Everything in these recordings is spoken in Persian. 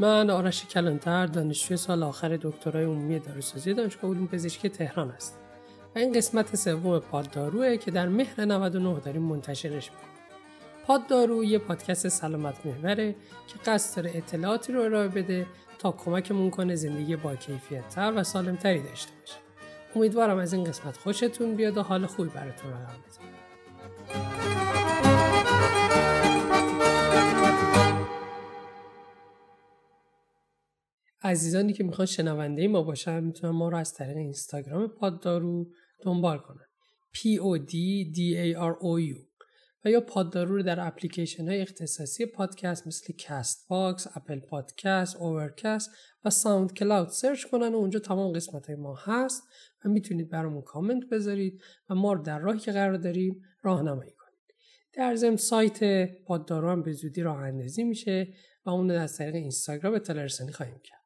من آرش کلانتر دانشجوی سال آخر دکترای عمومی داروسازی دانشگاه علوم پزشکی تهران است و این قسمت سوم پادداروه که در مهر 99 داریم منتشرش می‌کنیم. پاددارو یه پادکست سلامت محوره که قصد داره اطلاعاتی رو ارائه بده تا کمکمون کنه زندگی با کیفیت تر و سالم تری داشته باشه. امیدوارم از این قسمت خوشتون بیاد و حال خوبی براتون رقم بزنه عزیزانی که می‌خوان شنونده ما باشن می‌تونن ما رو از طریق اینستاگرام پاددارو دنبال کنن P O D D A R O U و یا پاددارو رو در اپلیکیشن های اختصاصی پادکست مثل Castbox، Apple Podcast، Overcast و SoundCloud search کنن و اونجا تمام قسمت های ما هست و می‌تونید برامون کامنت بذارید و ما رو در راهی که قرار داریم راهنمایی کنید. در ضمن سایت پاددارو هم به زودی راه اندازی میشه و اون رو از طریق اینستاگرام اطلاع رسانی خواهیم کرد.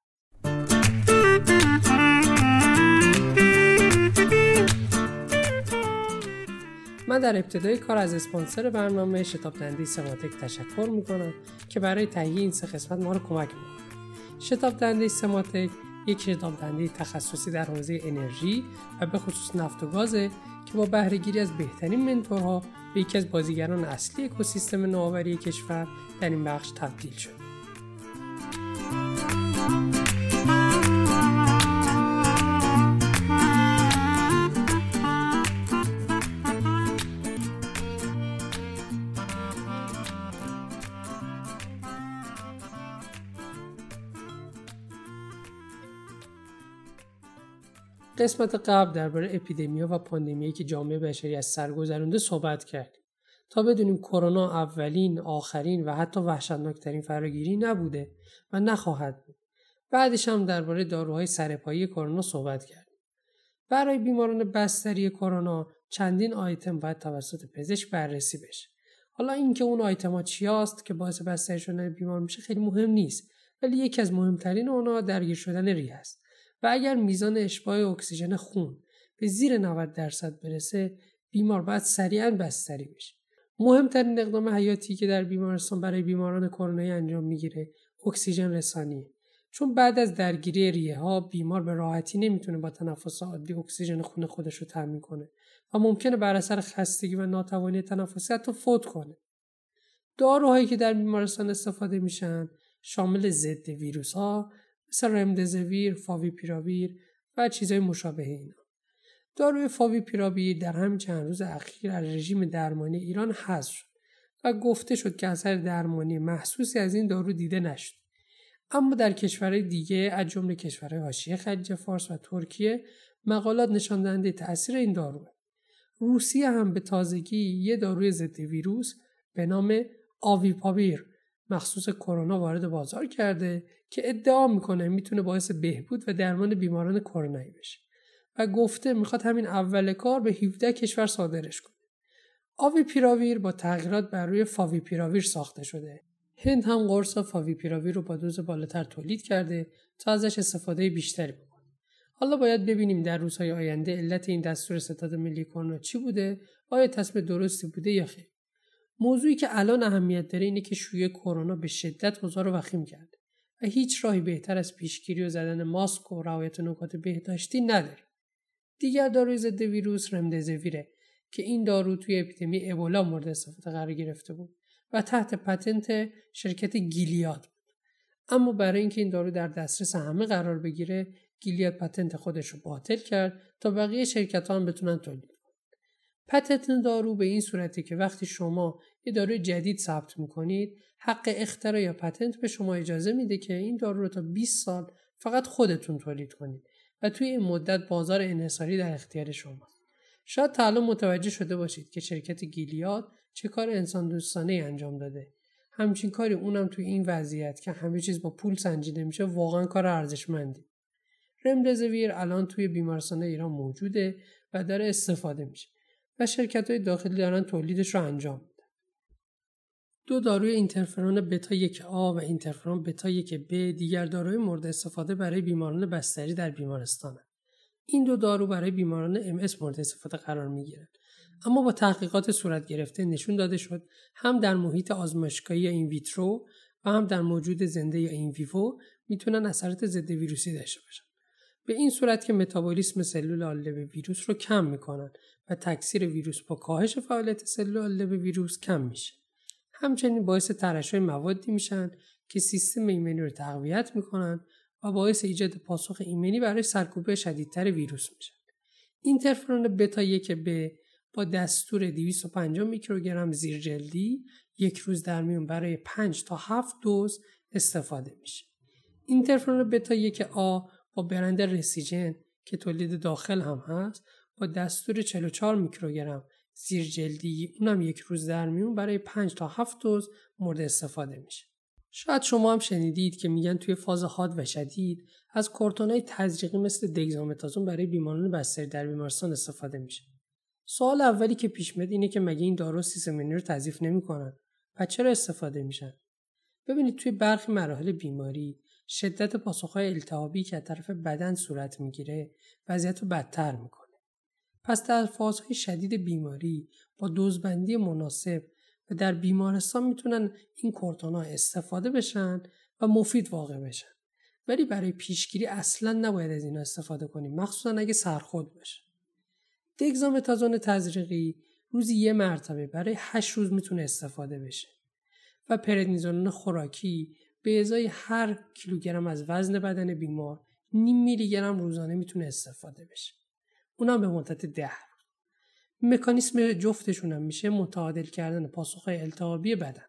من در ابتدای کار از اسپانسر برنامه شتاب دنده سماتک تشکر می‌کنم که برای تهیه این سه قسمت ما رو کمک می‌کنه. شتاب دنده سماتک یک شتاب دنده تخصصی در حوزه انرژی و به خصوص نفت و گازه که با بهرهگیری از بهترین منتورها به یکی از بازیگران اصلی اکوسیستم نوآوری کشور در این بخش تبدیل شد قسمت قبل درباره اپیدمیا و پاندمیایی که جامعه بشری از سر گذرونده صحبت کردیم تا بدونیم کرونا اولین، آخرین و حتی وحشتناکترین فراگیری نبوده و نخواهد بود. بعدش هم درباره داروهای سرپایی کرونا صحبت کردیم. برای بیماران بستری کرونا چندین آیتم باید توسط پزشک بررسی بشه. حالا اینکه اون آیتم ها چی است که باعث بستری شدن بیمار میشه خیلی مهم نیست ولی یکی از مهمترین اونها درگیر شدن ری است. و اگر میزان اشباع اکسیژن خون به زیر 90 درصد برسه بیمار باید سریعا بستری بشه. مهمترین اقدام حیاتی که در بیمارستان برای بیماران کرونایی انجام می‌گیره اکسیژن رسانیه چون بعد از درگیری ریه ها بیمار به راحتی نمی‌تونه با تنفس عادی اکسیژن خون خودش رو تامین کنه و ممکنه بر اثر خستگی و ناتوانی تنفسی حتی فوت کنه. داروهایی که در بیمارستان استفاده میشن شامل ضد ویروس ها مثل رمدزویر، فاویپیراویر و چیزهای مشابه اینا. داروی فاویپیراویر در همین چند روز اخیر از رژیم درمانی ایران حذف شد و گفته شد که اثر درمانی محسوسی از این دارو دیده نشد. اما در کشورهای دیگه از جمله کشورهای حاشیه خلیج فارس و ترکیه مقالات نشان دهنده تاثیر این داروه. روسیه هم به تازگی یه داروی ضد ویروس به نام آویپاویر مخصوص کرونا وارد بازار کرده که ادعا می‌کنه می‌تونه باعث بهبود و درمان بیماران کرونایی بشه و گفته می‌خواد همین اول کار به 17 کشور صادرش کنه. آوی پیراویر با تغییرات بر روی فاوی پیراویر ساخته شده. هند هم قرص فاوی پیراویر رو با دوز بالاتر تولید کرده تا ازش استفاده بیشتری بکنه. حالا باید ببینیم در روزهای آینده علت این دستور ستاد ملی کرونا چی بوده؟ آیا تصمیم درستی بوده یا خیر؟ موضوعی که الان اهمیت داره اینه که شیوع کرونا به شدت اوضاع رو وخیم کرده و هیچ راهی بهتر از پیشگیری و زدن ماسک و رعایت نکات بهداشتی نداریم دیگر داروی ضد ویروس رمدزویره که این دارو توی اپیدمی ابولا مورد استفاده قرار گرفته بود و تحت پتنت شرکت گیلیاد بود. اما برای اینکه این دارو در دسترس همه قرار بگیره گیلیاد پتنت خودش رو باطل کرد تا بقیه شرکت ها هم بتونن تولید پتنت دارو به این صورتی که وقتی شما یه داروی جدید ثبت می‌کنید حق اختراع یا پتنت به شما اجازه میده که این دارو رو تا 20 سال فقط خودتون تولید کنید و توی این مدت بازار انحصاری در اختیار شما شاید تا الان متوجه شده باشید که شرکت گیلیاد چه کار انسان دوستانه انجام داده. همچین کاری اونم توی این وضعیت که همه چیز با پول سنجیده میشه واقعا کار ارزشمندی رمدزویر الان توی بیمارستان ایران موجوده و داره استفاده میشه. و شرکت های داخلی دارن تولیدش رو انجام میدن. دو داروی اینترفرون بتا یک آ و اینترفرون بتا یک ب دیگر داروی مورد استفاده برای بیماران بستری در بیمارستان این دو دارو برای بیماران ام مورد استفاده قرار می گیرن. اما با تحقیقات صورت گرفته نشون داده شد هم در محیط آزمایشگاهی این ویترو و هم در موجود زنده یا این ویوو می‌تونن اثرات ضد ویروسی داشته باشن. به این صورت که متابولیسم سلول آلب ویروس رو کم می‌کنن و تکثیر ویروس با کاهش فعالیت سلول آلب ویروس کم میشه. همچنین باعث ترشح موادی میشن که سیستم ایمنی رو تقویت می‌کنن و باعث ایجاد پاسخ ایمنی برای سرکوب شدیدتر ویروس میشن. اینترفرون بتا یک به با دستور 250 میکروگرم زیرجلدی یک روز در میون برای 5 تا 7 دوز استفاده میشه. اینترفرون بتا یک آ با برند رسیجن که تولید داخل هم هست با دستور 44 میکروگرم زیر جلدی اونم یک روز در میون برای 5 تا 7 دوز مورد استفاده میشه. شاید شما هم شنیدید که میگن توی فاز حاد و شدید از کورتونای تزریقی مثل دگزامتازون برای بیماران بستری در بیمارستان استفاده میشه. سوال اولی که پیش میاد اینه که مگه این دارو سیستمینی رو تضیف نمی‌کنن و چرا استفاده میشن؟ ببینید توی برخی مراحل بیماری شدت پاسخهای التهابی که از طرف بدن صورت می‌گیره وضعیت رو بدتر می‌کنه. پس در فازهای شدید بیماری با دوزبندی مناسب و در بیمارستان می‌تونن این کورتونا استفاده بشن و مفید واقع بشن. ولی برای پیشگیری اصلا نباید از اینا استفاده کنیم مخصوصا اگه سرخود باشه. دگزامتازون تزریقی روزی یه مرتبه برای 8 روز می‌تونه استفاده بشه و پردنیزولون خوراکی به ازای هر کیلوگرم از وزن بدن بیمار نیم میلی گرم روزانه می‌تونه استفاده بشه. اونم به مدت ده مکانیسم جفتشون هم میشه متعادل کردن پاسخهای التهابی بدن.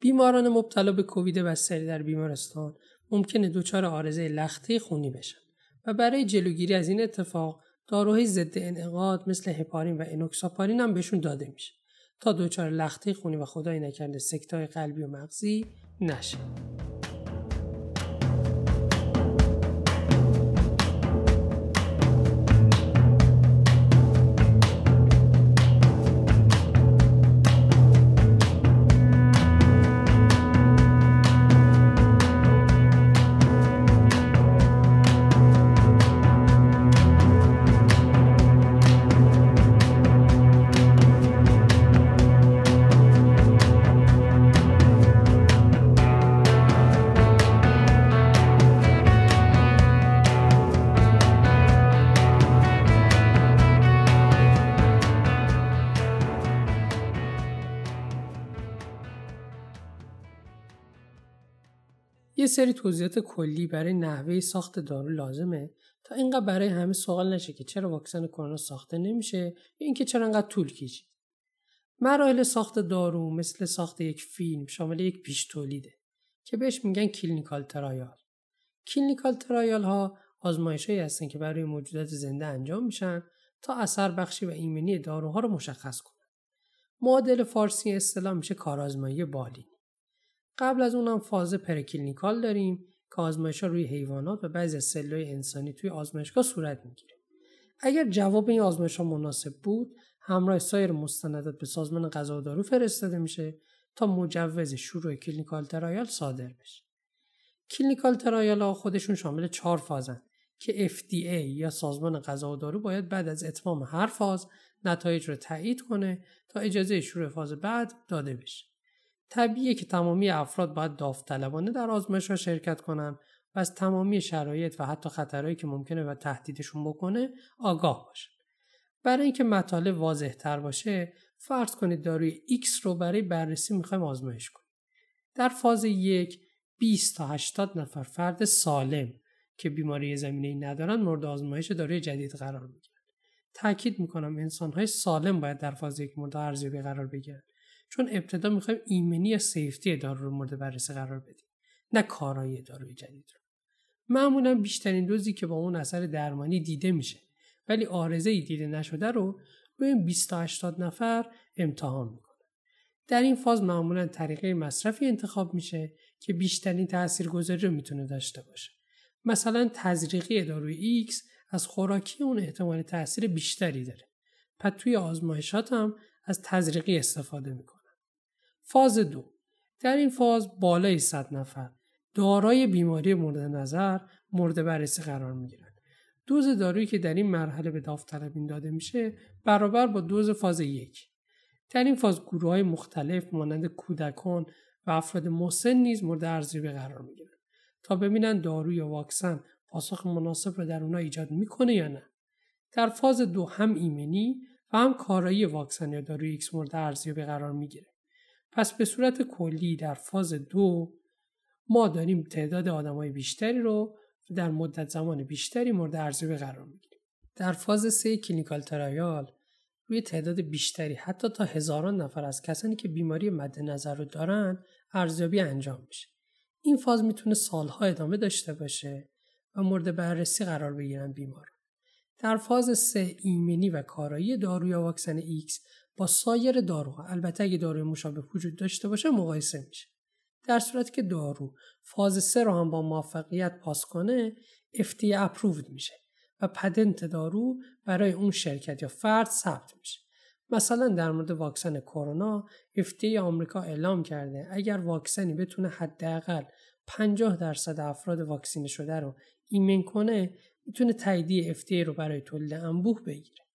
بیماران مبتلا به کووید بستری در بیمارستان ممکنه دچار آرزه لخته خونی بشن و برای جلوگیری از این اتفاق داروهای ضد انعقاد مثل هپارین و انوکساپارین هم بهشون داده میشه تا دچار لخته خونی و خدای نکرده سکتای قلبی و مغزی نشه. سری توضیحات کلی برای نحوه ساخت دارو لازمه؟ تا اینقدر برای همه سوال نشه که چرا واکسن کرونا ساخته نمیشه یا اینکه چرا انقدر طول کشید. مراحل ساخت دارو مثل ساخت یک فیلم شامل یک پیش تولیده که بهش میگن clinical trial. clinical trial ها آزمایش هستن که برای موجودات زنده انجام میشن تا اثر بخشی و ایمنی داروها رو مشخص کنن. معادل فارسی اصطلاح میشه کارآزمایی بالینی قبل از اونم فاز preclinical داریم که آزمایش روی حیوانات و بعضی از سلول انسانی توی آزمایشگاه صورت می‌گیره. اگر جواب این آزمایش ها مناسب بود همراه سایر مستندات به سازمان غذا و دارو فرستاده میشه تا مجوز شروع clinical trial صادر بشه. clinical trial ها خودشون شامل چهار فازن که FDA یا سازمان غذا و دارو باید بعد از اتمام هر فاز نتایج رو تایید کنه تا اجازه شروع فاز بعد داده بشه. طبیعیه که تمامی افراد باید داوطلبانه در آزمایش ها شرکت کنند و از تمامی شرایط و حتی خطرهایی که ممکنه و تهدیدشون بکنه آگاه باشن. برای اینکه مطالب واضح تر باشه فرض کنید داروی X رو برای بررسی می‌خوایم آزمایش کنیم. در فاز یک 20 تا 80 نفر فرد سالم که بیماری زمینه ای ندارن مورد آزمایش داروی جدید قرار می‌گیرن. تاکید می‌کنم انسانهای سالم باید در فاز یک مورد ارزیابی قرار بگیرن چون ابتدا می‌خوایم ایمنی یا سیفتی دارو رو مورد بررسی قرار بدیم نه کارایی داروی جدید رو. معمولا بیشترین دوزی که با اون اثر درمانی دیده میشه ولی آرزه ای دیده نشده رو روی 20 تا 80 نفر امتحان می‌کنه. در این فاز معمولا طریقه مصرفی انتخاب میشه که بیشترین تاثیرگذاری رو می‌تونه داشته باشه. مثلا تزریقی داروی X از خوراکی اون احتمال تاثیر بیشتری داره. پس توی آزمایشات هم از تزریقی استفاده می‌کنه. فاز دو. در این فاز بالای 100 نفر. دارای بیماری مورد نظر مورد بررسی قرار می گیرند. دوز دارویی که در این مرحله به داوطلبین داده میشه برابر با دوز فاز یک. در این فاز گروه های مختلف مانند کودکان و افراد مسن نیز مورد ارزیابی قرار می‌گیرن تا ببینن دارو یا واکسن پاسخ مناسب رو در اونا ایجاد می‌کنه یا نه. در فاز دو هم ایمنی و هم کارایی واکسن یا داروی ایکس مورد ارزیابی قرار می‌گیره. پس به صورت کلی در فاز دو ما داریم تعداد آدمای بیشتری رو در مدت زمان بیشتری مورد ارزیابی قرار می‌گیریم. در فاز سه clinical trial روی تعداد بیشتری حتی تا هزاران نفر از کسانی که بیماری مد نظر رو دارن ارزیابی انجام میشه. این فاز می‌تونه سالها ادامه داشته باشه و مورد بررسی قرار بگیرن بیمار در فاز سه ایمنی و کارایی دارو یا واکسن X با سایر داروها البته اگه داروی مشابه وجود داشته باشه مقایسه میشه. در صورتی که دارو فاز سه رو هم با موفقیت پاس کنه FDA approved میشه و patent دارو برای اون شرکت یا فرد ثبت میشه. مثلا در مورد واکسن کرونا FDA آمریکا اعلام کرده اگر واکسنی بتونه حداقل 50 درصد افراد واکسینه شده رو ایمن کنه می‌تونه تاییدیه FDA رو برای تولید انبوه بگیره.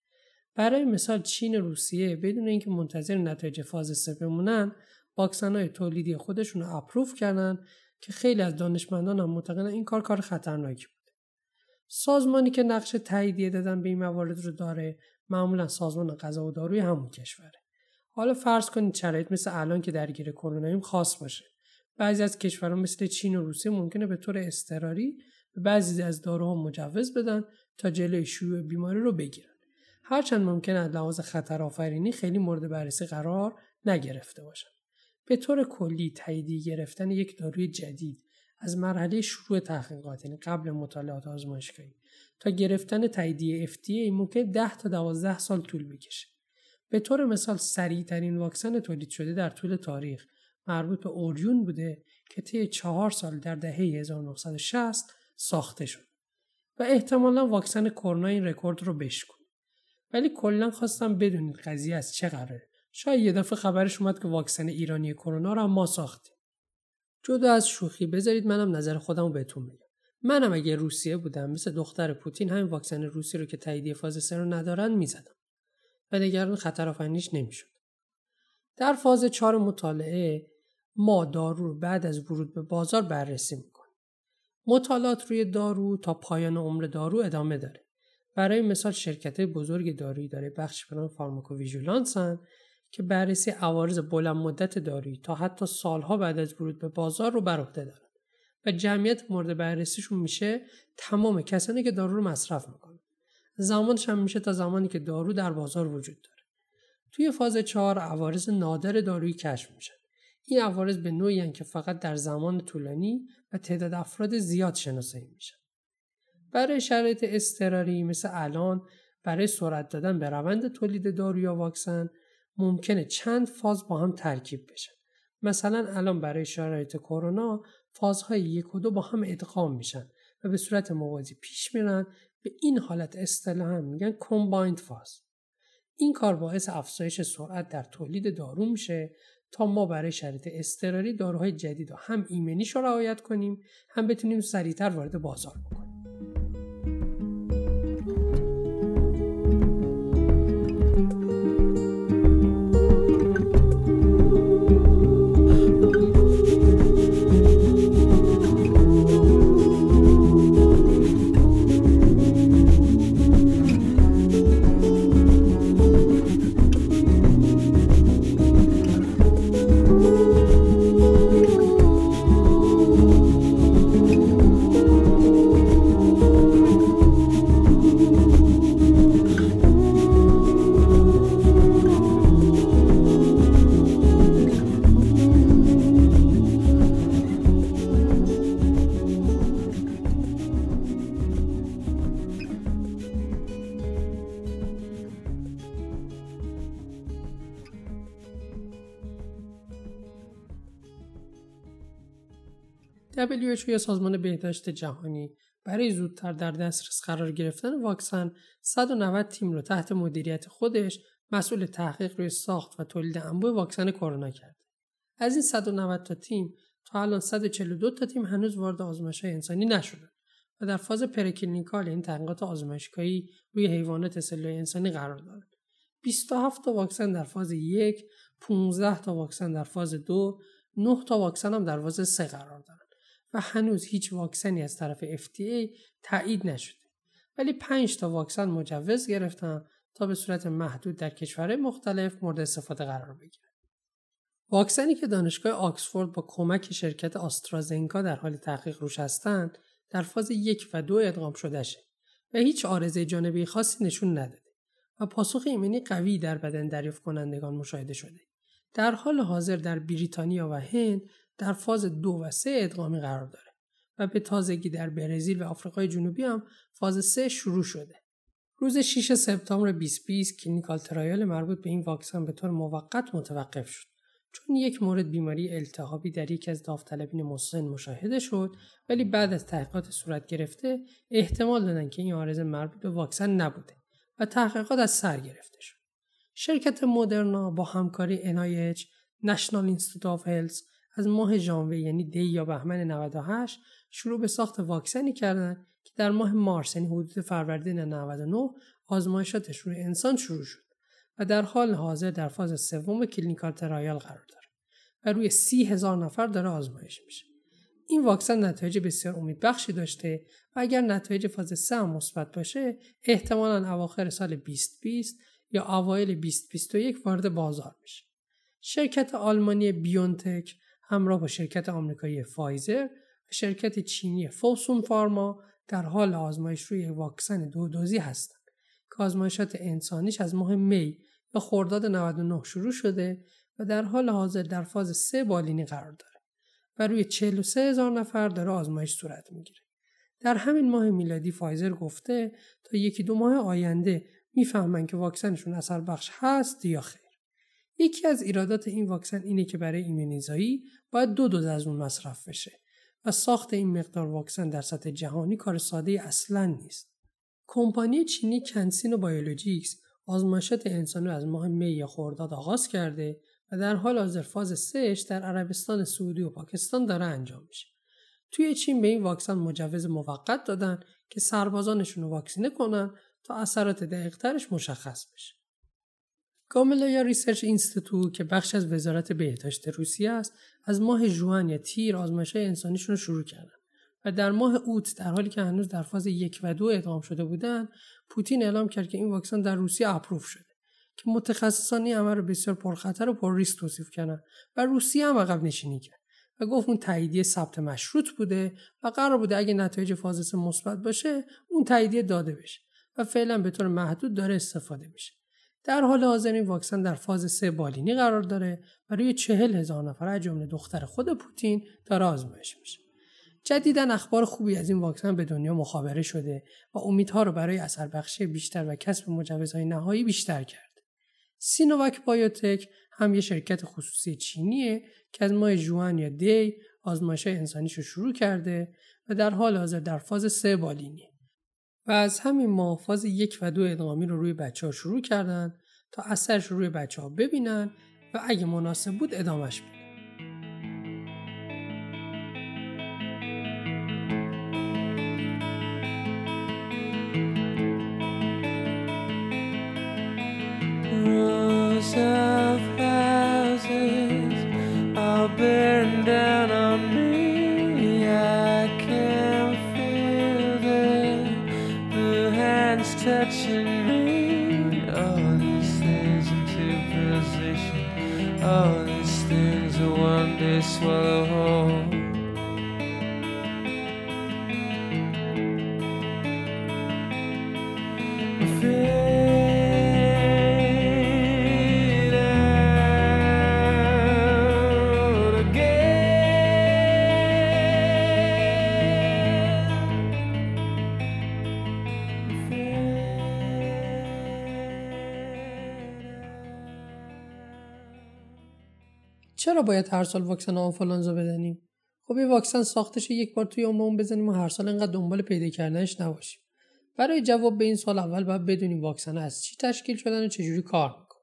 برای مثال چین و روسیه بدون اینکه منتظر نتایج فاز 3 بمونن واکسن های تولیدی خودشون رو اپروف کردن که خیلی از دانشمندان هم معتقدن این کار کار خطرناکی بوده. سازمانی که نقش تاییدیه دادن به این موارد رو داره معمولا سازمان غذا و داروی همون کشوره. حالا فرض کنید شرایط مثل الان که درگیر کروناییم خاص باشه. بعضی از کشورها مثل چین و روسیه ممکنه به طور اضطراری به بعضی از داروها مجوز بدن تا جلوی شیوع بیماری رو بگیرن. هرچند ممکن از لحاظ خطر آفرینی خیلی مورد بررسی قرار نگرفته باشن به طور کلی تاییدی گرفتن یک داروی جدید از مرحله شروع تحقیقات یعنی قبل مطالعات آزمایشگاهی تا گرفتن تاییدیه FDA ممکن 10 تا 12 سال طول بکشه. به طور مثال سریع ترین واکسن تولید شده در طول تاریخ مربوط به اوریون بوده که طی چهار سال در دهه 1960 ساخته شد و احتمالا واکسن کرونا این رکورد رو بشکن. ولی کلا خواستم بدونید قضیه از چه قراره. شاید یه دفعه خبرش اومد که واکسن ایرانی کرونا رو ما ساختیم. جدا از شوخی بذارید منم نظر خودم رو بهتون بگم. منم اگه روسیه بودم مثل دختر پوتین همین واکسن روسی رو که تاییدیه فاز سه رو ندارن می‌زدم و نگران خطر آفرینیش نمی‌شد در فاز چهار مطالعه ما دارو رو بعد از ورود به بازار بررسی می‌کنیم مطالعات روی دارو تا پایان عمر دارو ادامه داره برای مثال شرکت بزرگ دارویی داره بخش به نام فارماکوویژولانسن که بررسی عوارض بلند مدت دارویی تا حتی سالها بعد از ورود به بازار رو بر عهده داره و جمعیت مورد بررسیشون میشه تمام کسانی که دارو رو مصرف می‌کنن. زمانش هم میشه تا زمانی که دارو در بازار وجود داره. توی فاز چهار عوارض نادر دارویی کشف میشن. این عوارض به نوعی که فقط در زمان طولانی و تعداد افراد زیاد شناسایی میشن. برای شرایط اضطراری مثل الان برای سرعت دادن به روند تولید دارو یا واکسن ممکنه چند فاز با هم ترکیب بشن مثلا الان برای شرایط کرونا فازهای یک و دو با هم ادغام میشن و به صورت موازی پیش میرن. به این حالت اصطلاحا میگن کمبایند فاز. این کار باعث افزایش سرعت در تولید دارو میشه تا ما برای شرایط اضطراری داروهای جدید و هم ایمنیش رو رعایت کنیم هم بتونیم سریعتر وارد بازار بکنیم. WHO یا سازمان بهداشت جهانی برای زودتر در دسترس قرار گرفتن واکسن 190 تیم رو تحت مدیریت خودش مسئول تحقیق روی ساخت و تولید انبوه واکسن کرونا کرد. از این 190 تا تیم تا الان 142 تا تیم هنوز وارد آزمایش انسانی نشدن و در فاز preclinical این تحقیقات آزمایشگاهی روی حیوانات سلول انسانی قرار دارند. 27 تا واکسن در فاز یک، 15 تا واکسن در فاز دو نه تا واکسن هم در فاز 3 قرار دارن و هنوز هیچ واکسنی از طرف FDA تایید نشده ولی 5 تا واکسن مجوز گرفتن تا به صورت محدود در کشورهای مختلف مورد استفاده قرار بگیرن. واکسنی که دانشگاه آکسفورد با کمک شرکت آسترازنکا در حال تحقیق روش هستند در فاز یک و دو ادغام شده شه و هیچ آرزه جانبی خاصی نشون نداده و پاسخ ایمنی قوی در بدن دریافت کنندگان مشاهده شده. در حال حاضر در بریتانیا و هند در فاز دو و سه ادغامی قرار داره و به تازگی در برزیل و آفریقای جنوبی هم فاز سه شروع شده. روز 6 سپتامبر 2020 clinical trial مربوط به این واکسن به طور موقت متوقف شد. چون یک مورد بیماری التهابی در یکی از داوطلبین مسن مشاهده شد ولی بعد از تحقیقات صورت گرفته احتمال دادن که این عارضه مربوط به واکسن نبوده و تحقیقات از سر گرفته شد. شرکت مدرنا با همکاری NIH National Institute of Health از ماه ژانویه یعنی دی یا بهمن 98 شروع به ساخت واکسنی کردند که در ماه مارس یعنی حدود فروردین 99 آزمایشاتش روی انسان شروع شد و در حال حاضر در فاز سوم clinical trial قرار داره و روی سی هزار نفر داره آزمایش میشه. این واکسن نتایج بسیار امیدبخشی داشته و اگر نتایج فاز 3 هم مثبت باشه احتمالا اواخر سال 2020 یا اوایل 2021 وارد بازار میشه. شرکت آلمانی بیونتک همراه با شرکت آمریکایی فایزر و شرکت چینی فوسون فارما در حال آزمایش روی واکسن دو دوزی هستند که آزمایشات انسانیش از ماه می یا خرداد 99 شروع شده و در حال حاضر در فاز سه بالینی قرار داره و روی 43 هزار نفر داره آزمایش صورت می‌گیره. در همین ماه میلادی فایزر گفته تا یکی دو ماه آینده می‌فهمن که واکسنشون اثر بخش هست یا خیر. یکی از ایرادات این واکسن اینه که برای ایمنی‌زایی باید دو دوز از اون مصرف بشه و ساخت این مقدار واکسن در سطح جهانی کار ساده اصلا نیست. کمپانی چینی CanSino Biologics آزمایشات انسانی از ماه می خرداد آغاز کرده و در حال حاضر فاز سهش در عربستان سعودی و پاکستان داره انجام میشه. توی چین به این واکسن مجوز موقت دادن که سربازانشون رو واکسینه کنن تا اثرات دقیقترش مشخص بشه. Gamaleya Research Institute که بخش از وزارت بهداشت روسیه است از ماه جون یا تیر آزمایش انسانیشون رو شروع کردن. و در ماه اوت در حالی که هنوز در فاز یک و دو ادغام شده بودن پوتین اعلام کرد که این واکسن در روسیه approve شده که متخصصان این عمل رو بسیار پرخطر و پر ریسک توصیف کردن و روسیه هم عقب نشینی کرد و گفت اون تاییدیه ثبت مشروط بوده و قرار بوده اگه نتایج فاز مثبت باشه اون تاییدیه داده بشه و فعلا به طور محدود داره استفاده میشه. در حال حاضر این واکسن در فاز سه بالینی قرار داره و روی چهل هزار نفر از جمله دختر خود پوتین داره آزمایش میشه جدیدا اخبار خوبی از این واکسن به دنیا مخابره شده و امیدها رو برای اثر بخشی بیشتر و کسب مجوزهای نهایی بیشتر کرد. سینوواک بایوتک هم یه شرکت خصوصی چینیه که از ماه جوان یا دی آزمایش انسانیش رو شروع کرده و در حال حاضر در فاز سه بالینی و از همین ماه فاز یک و دو ادغامی رو روی بچه ها شروع کردن تا اثرش رو روی بچه ها ببینن و اگه مناسب بود ادامش بدن. چرا باید هر سال واکسن آنفولانزا بزنیم؟ خب این واکسن ساختش یک بار توی عمرمون بزنیم و هر سال اینقدر دنبال پیدا کردنش نباشیم. برای جواب به این سوال اول باید بدونیم واکسن از چی تشکیل شدن و چجوری کار می‌کنه.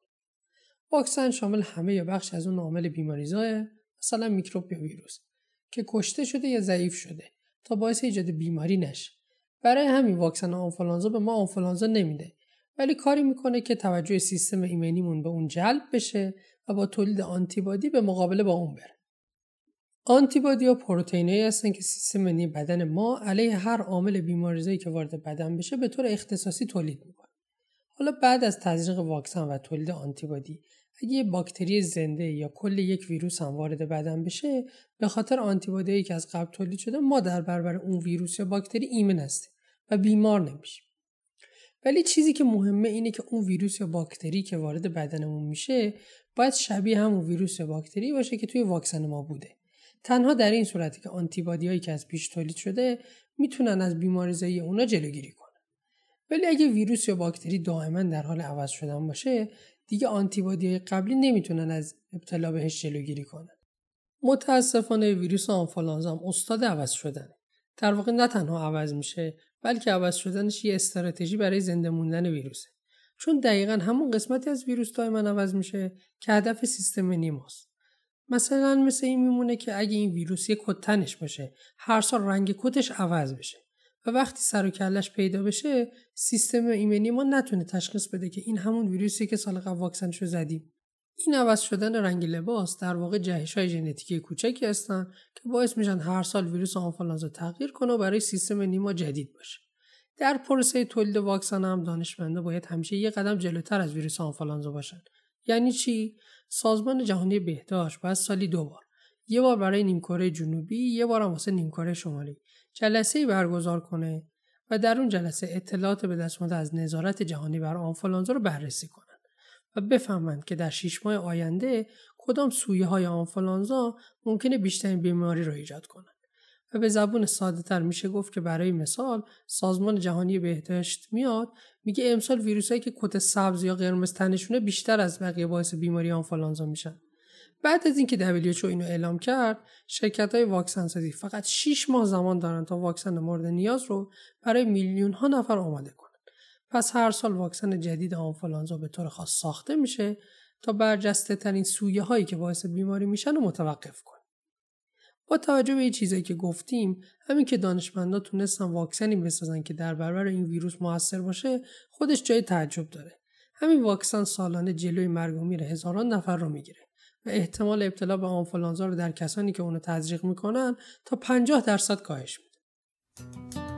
واکسن شامل همه یا بخش از اون عامل بیماریزاه مثلا میکروب یا ویروس که کشته شده یا ضعیف شده تا باعث ایجاد بیماری نشه. برای همین واکسن آنفولانزا به ما آنفولانزا نمیده. ولی کاری می‌کنه که توجه سیستم ایمنیمون به اون جلب بشه و با تولید آنتیبادی به مقابله با اون بره. آنتیبادی ها پروتئینایی هستن که سیستم منی بدن ما علیه هر عامل بیماریزایی که وارد بدن بشه به طور اختصاصی تولید می‌کنه. حالا بعد از تزریق واکسن و تولید آنتیبادی اگه یه باکتری زنده یا کل یک ویروس هم وارد بدن بشه به خاطر آنتیبادی که از قبل تولید شده ما در برابر اون ویروس یا باکتری ایمن هستیم و بیمار نمیشیم ولی چیزی که مهمه اینه که اون ویروس یا باکتری که وارد بدنمون میشه باید شبیه همون ویروس باکتری باشه که توی واکسن ما بوده. تنها در این صورتی که آنتیبادی هایی که از پیش تولید شده می‌تونن از بیماریزایی اونا جلوگیری کنن. ولی اگه ویروس یا باکتری دائما در حال عوض شدن باشه دیگه آنتیبادی های قبلی نمی‌تونن از ابتلا بهش جلوگیری کنن. متاسفانه ویروس آنفولانزا هم استاد عوض شدنه. در واقع نه تنها عوض میشه بلکه عوض شدنش یه استراتژی برای زنده موندن ویروسه. چون دقیقا همون قسمتی از ویروس دائما عوض میشه که هدف سیستم نیماست. مثلا مثل این میمونه که اگه این ویروس یه کد تنش باشه هر سال رنگ کتش عوض بشه و وقتی سر و کلش پیدا بشه سیستم ایمنی ما نتونه تشخیص بده که این همون ویروسی که سال قبل واکسنشو زدیم. این عوض شدن رنگ لباس در واقع جهش های ژنتیکی کوچکی هستن که باعث میشن هر سال ویروس آنفولانزا تغییر کنه و برای سیستم نیما جدید باشه. در پروسه تولید واکسن هم دانشمندا باید همیشه یه قدم جلوتر از ویروس آنفولانزا باشن. یعنی چی؟ سازمان جهانی بهداشت باید سالی دو بار. یه بار برای نیمکره جنوبی یه بار هم واسه نیمکره شمالی. جلسه برگزار کنه و در اون جلسه اطلاعات به دست از نظارت جهانی بر آنفولانزا رو بررسی کنن و بفهمند که در شیش ماه آینده کدام سویه های آنفولانزا ممکنه بیشترین بیماری رو ایجاد کنند و به زبون ساده تر میشه گفت که برای مثال سازمان جهانی بهداشت میاد میگه امسال ویروسایی که کت سبز یا قرمز تنشونه بیشتر از بقیه باعث بیماری آنفولانزا میشن بعد از اینکه WHO اینو اعلام کرد شرکت های واکسن سازی فقط 6 ماه زمان دارن تا واکسن مورد نیاز رو برای میلیون ها نفر آماده کنن پس هر سال واکسن جدید آنفولانزا به طور خاص ساخته میشه تا برجسته ترین سویه هایی که باعث بیماری میشن رو متوقف کنه. با توجه به چیزایی که گفتیم همین که دانشمندا تونستن واکسنی بسازن که در برابر این ویروس موثر باشه خودش جای تعجب داره. همین واکسن سالانه جلوی مرگ و میر هزاران نفر رو می‌گیره و احتمال ابتلا به آنفولانزا رو در کسانی که اونو تزریق می‌کنن تا 50 درصد کاهش میده.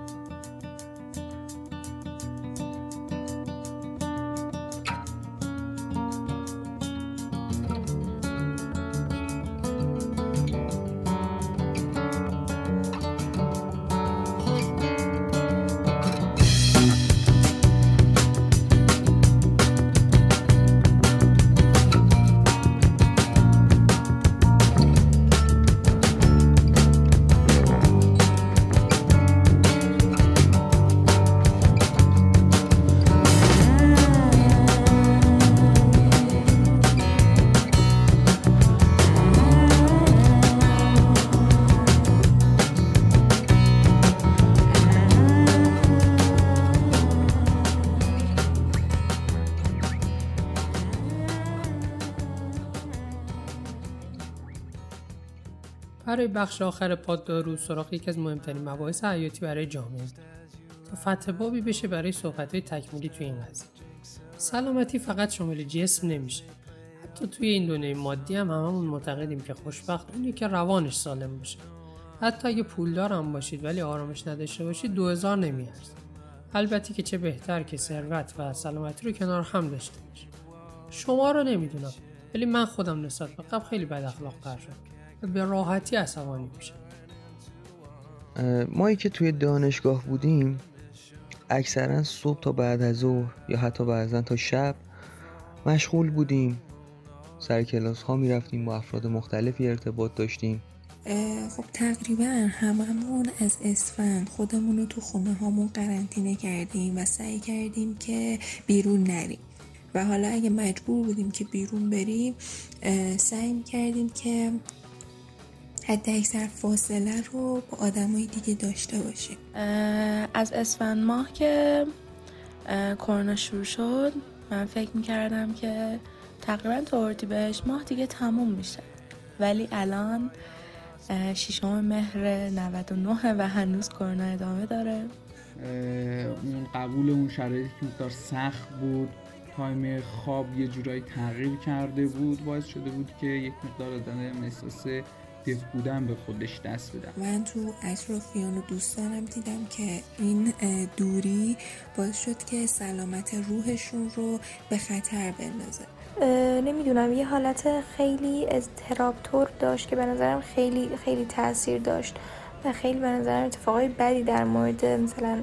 برای بخش آخر پاددارو سراغ یکی از مهمترین مباحث حیاتی برای جامعه تا فتح بابی بشه برای صحبت تکمیلی توی این قضیه. سلامتی فقط شامل جسم نمیشه. حتی توی این دنیای مادی هم هممون معتقدیم که خوشبخت اونی که روانش سالم باشه. حتی اگه پولدار هم باشید ولی آرامش نداشته باشید دو هزار نمیارزه البته که چه بهتر که ثروت و سلامتی رو کنار هم داشته باشه شما رو نمی‌دونم ولی من خودم نسبت به قبل خیلی بد اخلاق شدم. به راحتی عصبانی میشه. مایی که توی دانشگاه بودیم اکثرا صبح تا بعد از ظهر یا حتی بعضا تا شب مشغول بودیم. سر کلاس ها می‌رفتیم با افراد مختلفی ارتباط داشتیم. خب تقریبا هممون از اسفند خودمون رو تو خونه هامون قرنطینه کردیم و سعی کردیم که بیرون نریم. و حالا اگه مجبور بودیم که بیرون بریم سعی کردیم که حتی اکثر فاصله رو با آدمای دیگه داشته باشیم از اسفند ماه که کرونا شروع شد من فکر می‌کردم که تقریبا تا بهش ماه دیگه تموم میشه. ولی الان ششم مهر 99 و هنوز کرونا ادامه داره. اون قبول اون شرایطی که مقدار سخت بود time خواب یه جورایی تغییر کرده بود باعث شده بود که یک مقدار آدم احساس active بودن به خودش دست بده من تو اطرافیان و دوستانم دیدم که این دوری باعث شد که سلامت روحشون رو به خطر بندازه. نمی‌دونم یه حالت خیلی اضطراب‌طور داشت که به نظرم خیلی خیلی تاثیر داشت و خیلی به نظرم اتفاقای بدی در مورد مثلا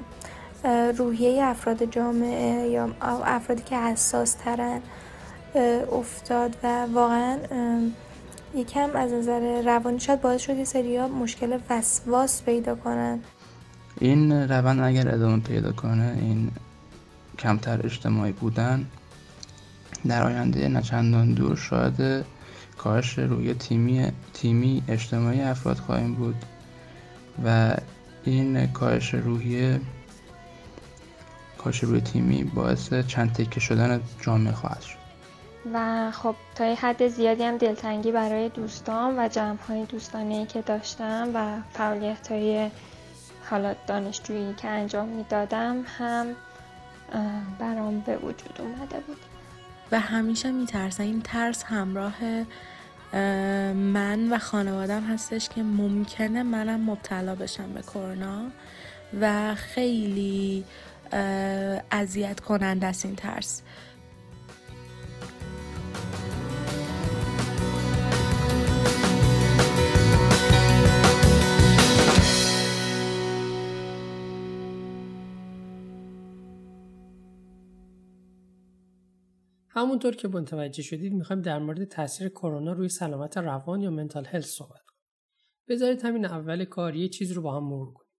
روحیه افراد جامعه یا افرادی که حساس ترن افتاد و واقعا یکم از نظر روانی شاید باعث شد یه سریا مشکل وسواس پیدا کنن. این روند اگر ادامه پیدا کنه این کمتر اجتماعی بودن در آینده نچندان دور شاید کاهش روی تیمی تیمی اجتماعی افراد خواهیم بود و این کاهش روحی کاهش روی تیمی باعث چند تکه شدن جامعه خواهد شد. و خب تا یه حد زیادی هم دلتنگی برای دوستان و جمع های دوستانه که داشتم و فعالیت های حالا دانشجویی که انجام می‌دادم هم برام به وجود اومده بود. و همیشه میترسم. این ترس همراه من و خانوادم هستش که ممکنه منم مبتلا بشم به کرونا و خیلی اذیت کننده است این ترس. همونطور که متوجه شدید می‌خوایم در مورد تاثیر کرونا روی سلامت روان یا منتال هلت صحبت کنیم. بذارید همین اول کار یه چیز رو با هم مرور کنیم.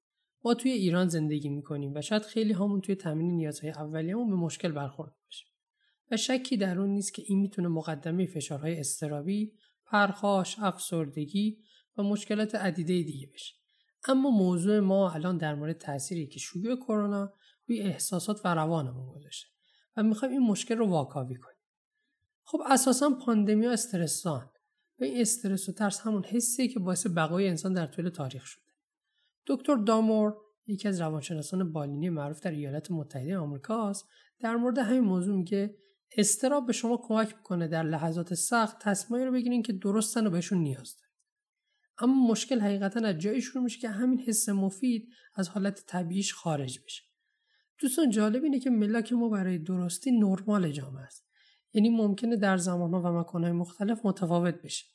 ما توی ایران زندگی می‌کنیم و شاید خیلی همون توی تامین نیازهای اولیه‌مون به مشکل برخورد باشیم. و شکی در اون نیست که این می‌تونه مقدمه فشارهای استرابی، پرخاش، افسردگی و مشکلات عدیده دیگه بشه. اما موضوع ما الان در مورد تأثیری که شیوع کرونا روی احساسات و روانمون گذاشته. و می‌خوایم این مشکل رو واکاوی کنیم خب اساسا پاندمی ها استرسان و این استرس و ترس همون حسیه که باعث بقای انسان در طول تاریخ شده. دکتر دامور یکی از روانشناسان بالینی معروف در ایالات متحده آمریکاست در مورد همین موضوع میگه استراب به شما کمک می‌کنه در لحظات سخت تصمیمی رو بگیرین که درستن و بهشون نیاز دارید اما مشکل حقیقتا از جایی شروع میشه که همین حس مفید از حالت طبیعیش خارج بشه. دوستان جالب اینه که ملاک ما برای درستی نرمال جامعه است. یعنی ممکنه در زمانها و مکانهای مختلف متفاوت بشه.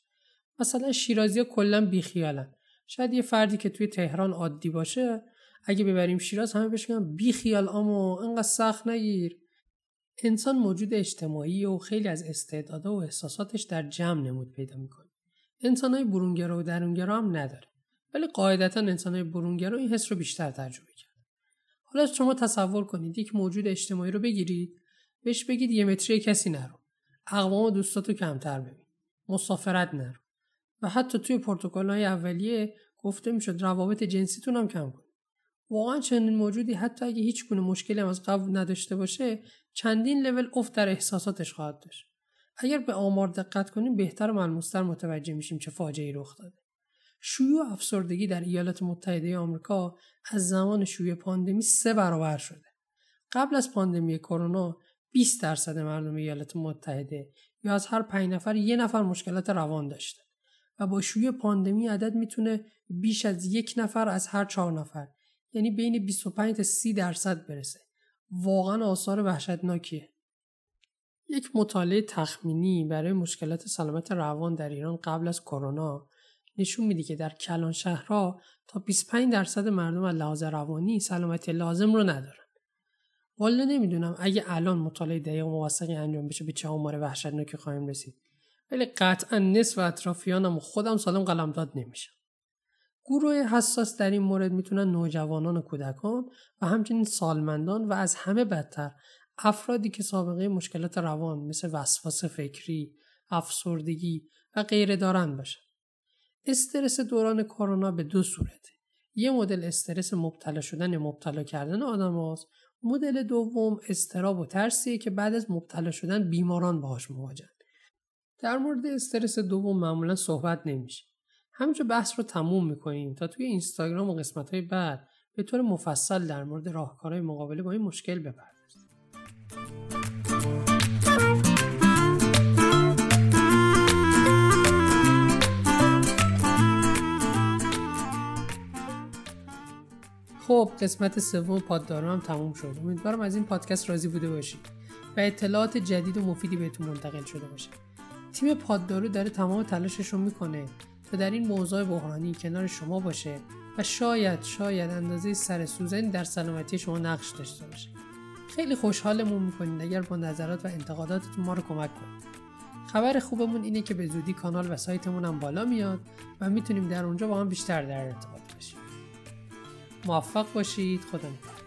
مثلا شیرازی کلا بیخیالن. شاید یه فردی که توی تهران عادی باشه اگه ببریم شیراز همه بهش بگن بیخیال اما انقدر سخت نگیر. انسان موجود اجتماعی و خیلی از استعدادها و احساساتش در جمع نمود پیدا می‌کنه. انسانهای برونگرا و درونگرا هم نداره. ولی قاعدتا انسانهای برونگرا این حس رو بیشتر تجربه کرد حالا شما تصور کنید یک موجود اجتماعی رو بگیرید بهش بگید یه متری کسی نرو. اقوام و دوستاتو کمتر ببین. مسافرت نرو. و حتی توی پروتکل های اولیه گفته می‌شد روابط جنسیتون هم کم کنید. واقعا چنین موجودی حتی اگه هیچ گونه مشکلی هم از قبل نداشته باشه چندین لول افت در احساساتش خواهد داشت. اگر به آمار دقت کنیم بهتر و ملموستر متوجه میشیم چه فاجعه رخ داده. شیوع افسردگی در ایالات متحده آمریکا از زمان شیوع پاندمی سه برابر شده. قبل از پاندمی کرونا 20 درصد مردم ایالات متحده یا از هر پنج نفر یه نفر مشکلات روان داشته و با شیوع پاندمی عدد می‌تونه بیش از یک نفر از هر چهار نفر یعنی بین 25 تا 30 درصد برسه. واقعا آثار وحشتناکیه. یک مطالعه تخمینی برای مشکلات سلامت روان در ایران قبل از کرونا نشون میده که در کلان شهرها تا 25 درصد مردم از لحاظ روانی سلامتی لازم رو ندارن. والا نمی‌دونم اگه الان مطالعه دقیق و موثقی انجام بشه به چه آمار وحشتناکی خواهیم رسید. ولی قطعا نصف اطرافیانم و خودم سالم قلمداد نمیشم. گروه حساس در این مورد می‌تونن نوجوانان و کودکان و همچنین سالمندان و از همه بدتر افرادی که سابقه مشکلات روان مثل وسواس فکری، افسردگی و غیره دارند باشن. استرس دوران کرونا به دو صورته یه مدل استرس مبتلا شدن یا مبتلا کردن آدم هاست. مدل دوم استراب و ترسیه که بعد از مبتلا شدن بیماران باهاش مواجهن. در مورد استرس دوم معمولا صحبت نمیشه. همینجا بحث رو تموم می‌کنیم تا توی اینستاگرام و قسمت های بعد به طور مفصل در مورد راهکارهای مقابله با این مشکل بپردازیم. خب قسمت سوم پاددارو هم تموم شد. امیدوارم از این پادکست راضی بوده باشید و اطلاعات جدید و مفیدی بهتون منتقل شده باشه. تیم پاددارو داره تمام تلاشش رو می‌کنه تا در این موضوع بحرانی کنار شما باشه و شاید شاید اندازه سر سوزنی در سلامتی شما نقش داشته باشه. خیلی خوشحالمون می‌کنید اگر با نظرات و انتقاداتتون ما رو کمک کنید. خبر خوبمون اینه که به زودی کانال و سایتمون هم بالا میاد و می‌تونیم در اونجا با هم بیشتر در ارتباط موفق باشید. خدا نگهدار.